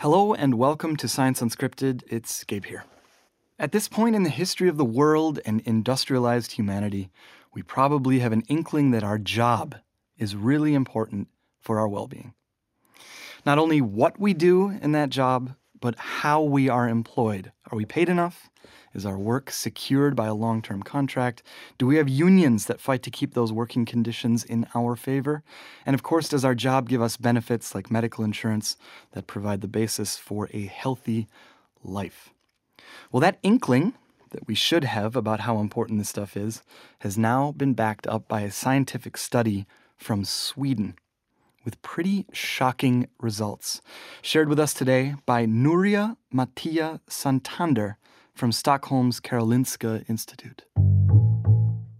Hello and welcome to Science Unscripted. It's Gabe here. At this point in the history of the world and industrialized humanity, we probably have an inkling that our job is really important for our well being. Not only what we do in that job, but how we are employed. Are we paid enough? Is our work secured by a long term contract? Do we have unions that fight to keep those working conditions in our favor? And of course, does our job give us benefits like medical insurance that provide the basis for a healthy life? Well, that inkling that we should have about how important this stuff is has now been backed up by a scientific study from Sweden with pretty shocking results, shared with us today by Nuria Matilla Santander from Stockholm's Karolinska Institute.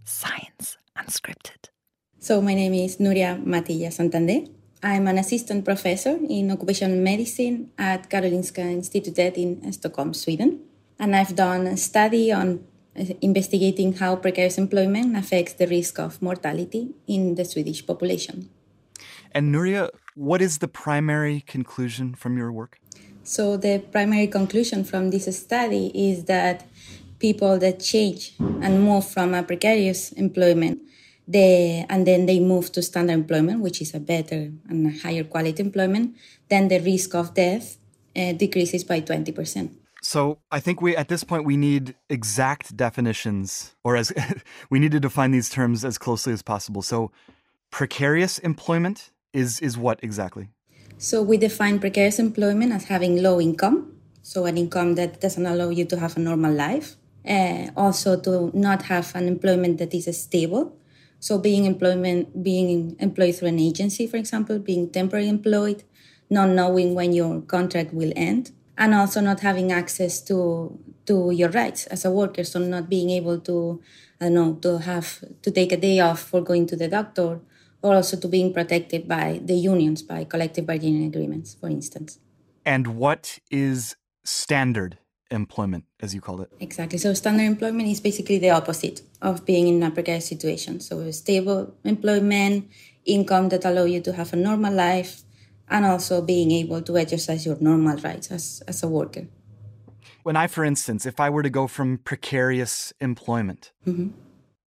Science Unscripted. So, my name is Nuria Matilla Santander. I'm an assistant professor in occupational medicine at Karolinska Institutet in Stockholm, Sweden. And I've done a study on uh, investigating how precarious employment affects the risk of mortality in the Swedish population. And Nuria, what is the primary conclusion from your work? So, the primary conclusion from this study is that people that change and move from a precarious employment they, and then they move to standard employment, which is a better and a higher quality employment, then the risk of death uh, decreases by 20%. So I think we at this point we need exact definitions, or as we need to define these terms as closely as possible. So precarious employment is is what exactly? So we define precarious employment as having low income, so an income that doesn't allow you to have a normal life. Uh, also to not have an employment that is stable. So being employment being employed through an agency, for example, being temporarily employed, not knowing when your contract will end, and also not having access to to your rights as a worker. So not being able to I don't know to have to take a day off for going to the doctor or also to being protected by the unions, by collective bargaining agreements, for instance. And what is standard employment, as you call it? Exactly. So, standard employment is basically the opposite of being in a precarious situation. So, stable employment, income that allow you to have a normal life, and also being able to exercise your normal rights as, as a worker. When I, for instance, if I were to go from precarious employment, mm-hmm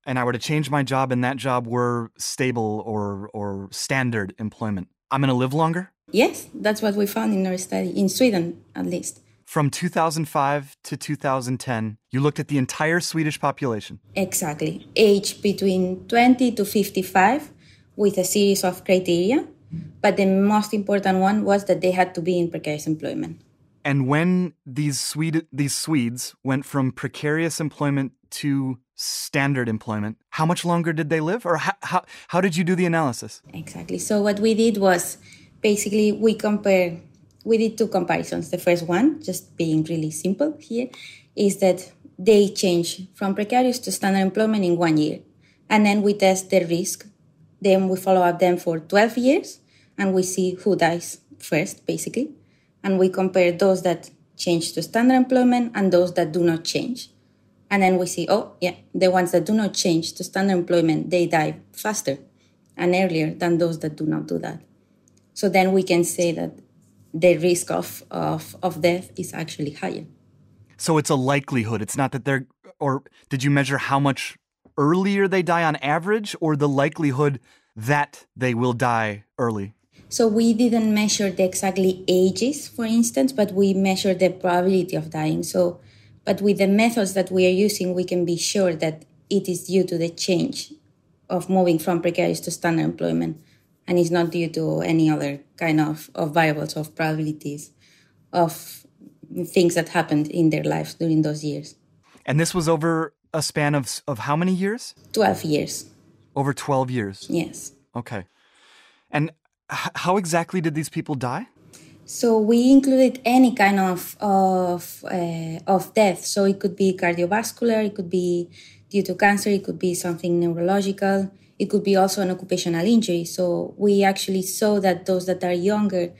and I were to change my job and that job were stable or or standard employment, I'm going to live longer? Yes, that's what we found in our study in Sweden at least. From 2005 to 2010, you looked at the entire Swedish population. Exactly. Age between 20 to 55 with a series of criteria, but the most important one was that they had to be in precarious employment. And when these Swede these Swedes went from precarious employment to standard employment, how much longer did they live? Or how, how, how did you do the analysis? Exactly. So, what we did was basically we compare, we did two comparisons. The first one, just being really simple here, is that they change from precarious to standard employment in one year. And then we test the risk. Then we follow up them for 12 years and we see who dies first, basically. And we compare those that change to standard employment and those that do not change. And then we see, oh, yeah, the ones that do not change to standard employment, they die faster and earlier than those that do not do that. So then we can say that the risk of, of, of death is actually higher. So it's a likelihood. It's not that they're, or did you measure how much earlier they die on average or the likelihood that they will die early? So we didn't measure the exactly ages, for instance, but we measured the probability of dying. So but with the methods that we are using, we can be sure that it is due to the change of moving from precarious to standard employment and it's not due to any other kind of, of variables of probabilities of things that happened in their lives during those years. And this was over a span of, of how many years? 12 years. Over 12 years? Yes. Okay. And h- how exactly did these people die? So we included any kind of of uh, of death. So it could be cardiovascular, it could be due to cancer, it could be something neurological, it could be also an occupational injury. So we actually saw that those that are younger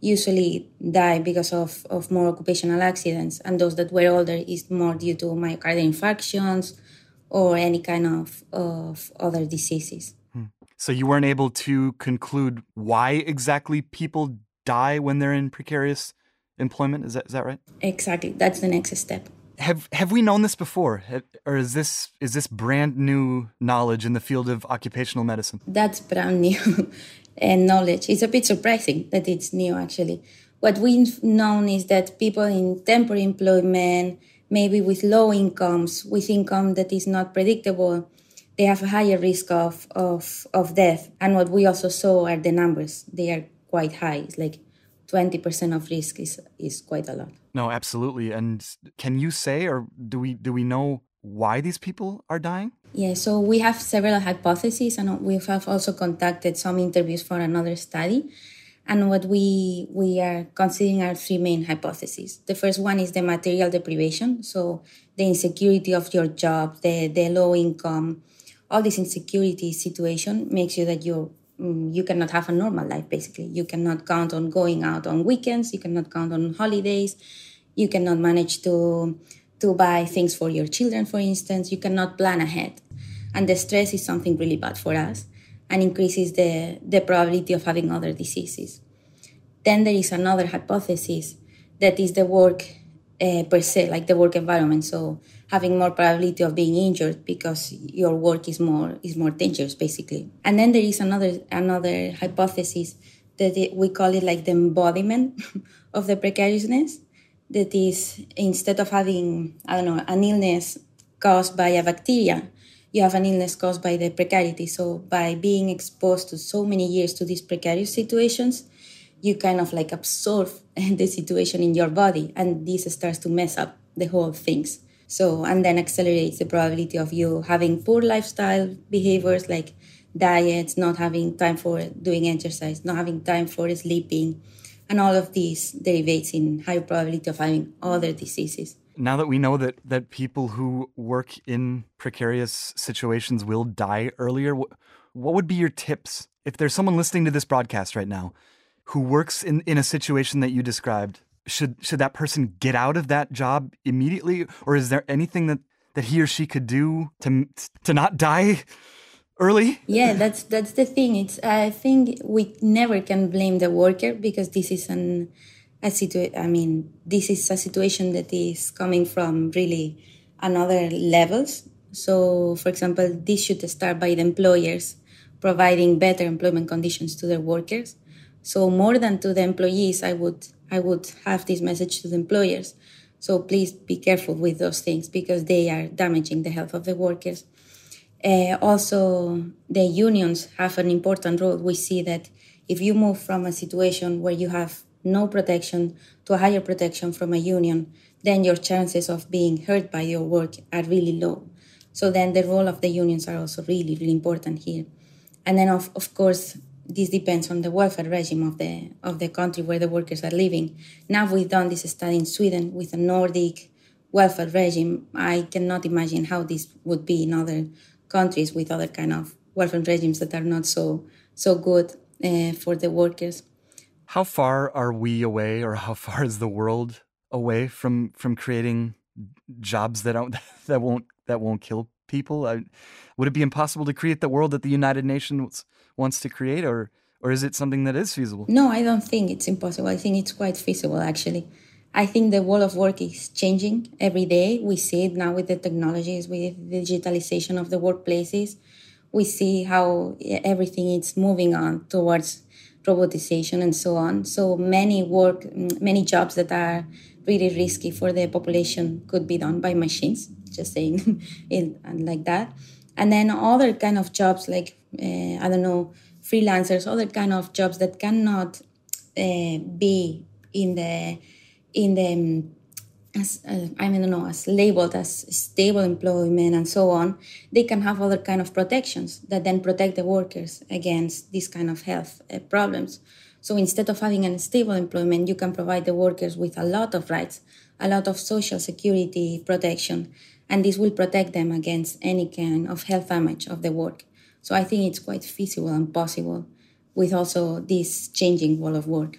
usually die because of, of more occupational accidents, and those that were older is more due to myocardial infarctions or any kind of, of other diseases. Hmm. So you weren't able to conclude why exactly people die when they're in precarious employment. Is that is that right? Exactly. That's the next step. Have have we known this before, or is this is this brand new knowledge in the field of occupational medicine? That's brand new and knowledge. It's a bit surprising that it's new actually. What we've known is that people in temporary employment, maybe with low incomes, with income that is not predictable, they have a higher risk of, of, of death. And what we also saw are the numbers. They are quite high. It's like 20% of risk is, is quite a lot. No, absolutely. And can you say, or do we, do we know why these people are dying? Yeah, so we have several hypotheses, and we have also conducted some interviews for another study. And what we we are considering are three main hypotheses. The first one is the material deprivation, so the insecurity of your job, the the low income, all this insecurity situation makes you that you mm, Mm, you cannot have a normal life. Basically, you cannot count on going out on weekends. You cannot count on holidays. You cannot manage to to buy things for your children, for instance. You cannot plan ahead. And the stress is something really bad for us and increases the, the probability of having other diseases. Then there is another hypothesis that is the work uh, per se, like the work environment. So having more probability of being injured because your work is more is more dangerous, basically. And then there is another another hypothesis that it, we call it like the embodiment of the precariousness, that is instead of having I don't know an illness caused by a bacteria, you have an illness caused by the precarity. So by being exposed to so many years to these precarious situations, you kind of like absorb the situation in your body, and this starts to mess up the whole things. So and then accelerates the probability of you having poor lifestyle behaviors like diets, not having time for doing exercise, not having time for sleeping, and all of these derivates in higher probability of having other diseases. Now that we know that, that people who work in precarious situations will die earlier, what would be your tips if there's someone listening to this broadcast right now who works in, in a situation that you described? Should should that person get out of that job immediately, or is there anything that, that he or she could do to to not die early? Yeah that's that's the thing. It's i think we never can blame the worker because this is an a situation i mean this is a situation that is coming from really another levels. So for example this should start by the employers providing better employment conditions to their workers so more than to the employees i would i would have this message to the employers so please be careful with those things because they are damaging the health of the workers uh, also, the unions have an important role. We see that if you move from a situation where you have no protection to a higher protection from a union, then your chances of being hurt by your work are really low. So then the role of the unions are also really, really important here. And then of, of course, this depends on the welfare regime of the of the country where the workers are living. Now we've done this study in Sweden with a Nordic welfare regime. I cannot imagine how this would be in other countries with other kind of welfare regimes that are not so so good uh, for the workers. How far are we away, or how far is the world away from from creating jobs that don't that won't that won't kill people? I, would it be impossible to create the world that the United Nations wants to create, or or is it something that is feasible? No, I don't think it's impossible. I think it's quite feasible, actually. I think the world of work is changing every day. We see it now with the technologies, with the digitalization of the workplaces. We see how everything is moving on towards robotization and so on. So many work, many jobs that are really risky for the population could be done by machines. Just saying it like that. And then other kind of jobs like uh, I don't know freelancers, other kind of jobs that cannot uh, be in the in the as uh, I don't know as labeled as stable employment and so on, they can have other kind of protections that then protect the workers against these kind of health uh, problems. So instead of having a stable employment, you can provide the workers with a lot of rights, a lot of social security protection, and this will protect them against any kind of health damage of the work. So I think it's quite feasible and possible with also this changing world of work.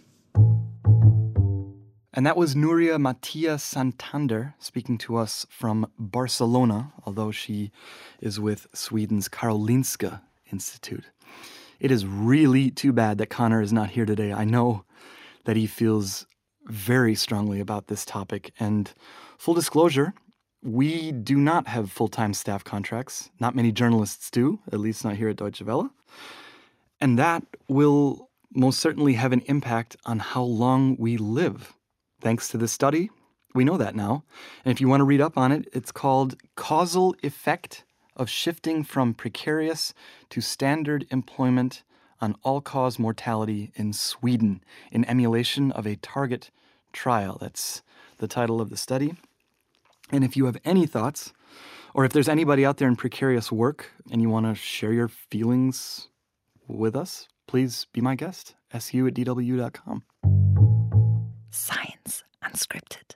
And that was Nuria Matilla Santander speaking to us from Barcelona, although she is with Sweden's Karolinska Institute. It is really too bad that Connor is not here today. I know that he feels very strongly about this topic. And full disclosure, we do not have full time staff contracts. Not many journalists do, at least not here at Deutsche Welle. And that will most certainly have an impact on how long we live. Thanks to this study, we know that now. And if you want to read up on it, it's called Causal Effect of Shifting from Precarious to Standard Employment on All Cause Mortality in Sweden in emulation of a target trial. That's the title of the study. And if you have any thoughts, or if there's anybody out there in precarious work and you want to share your feelings with us, please be my guest. su at dw.com. Science Unscripted.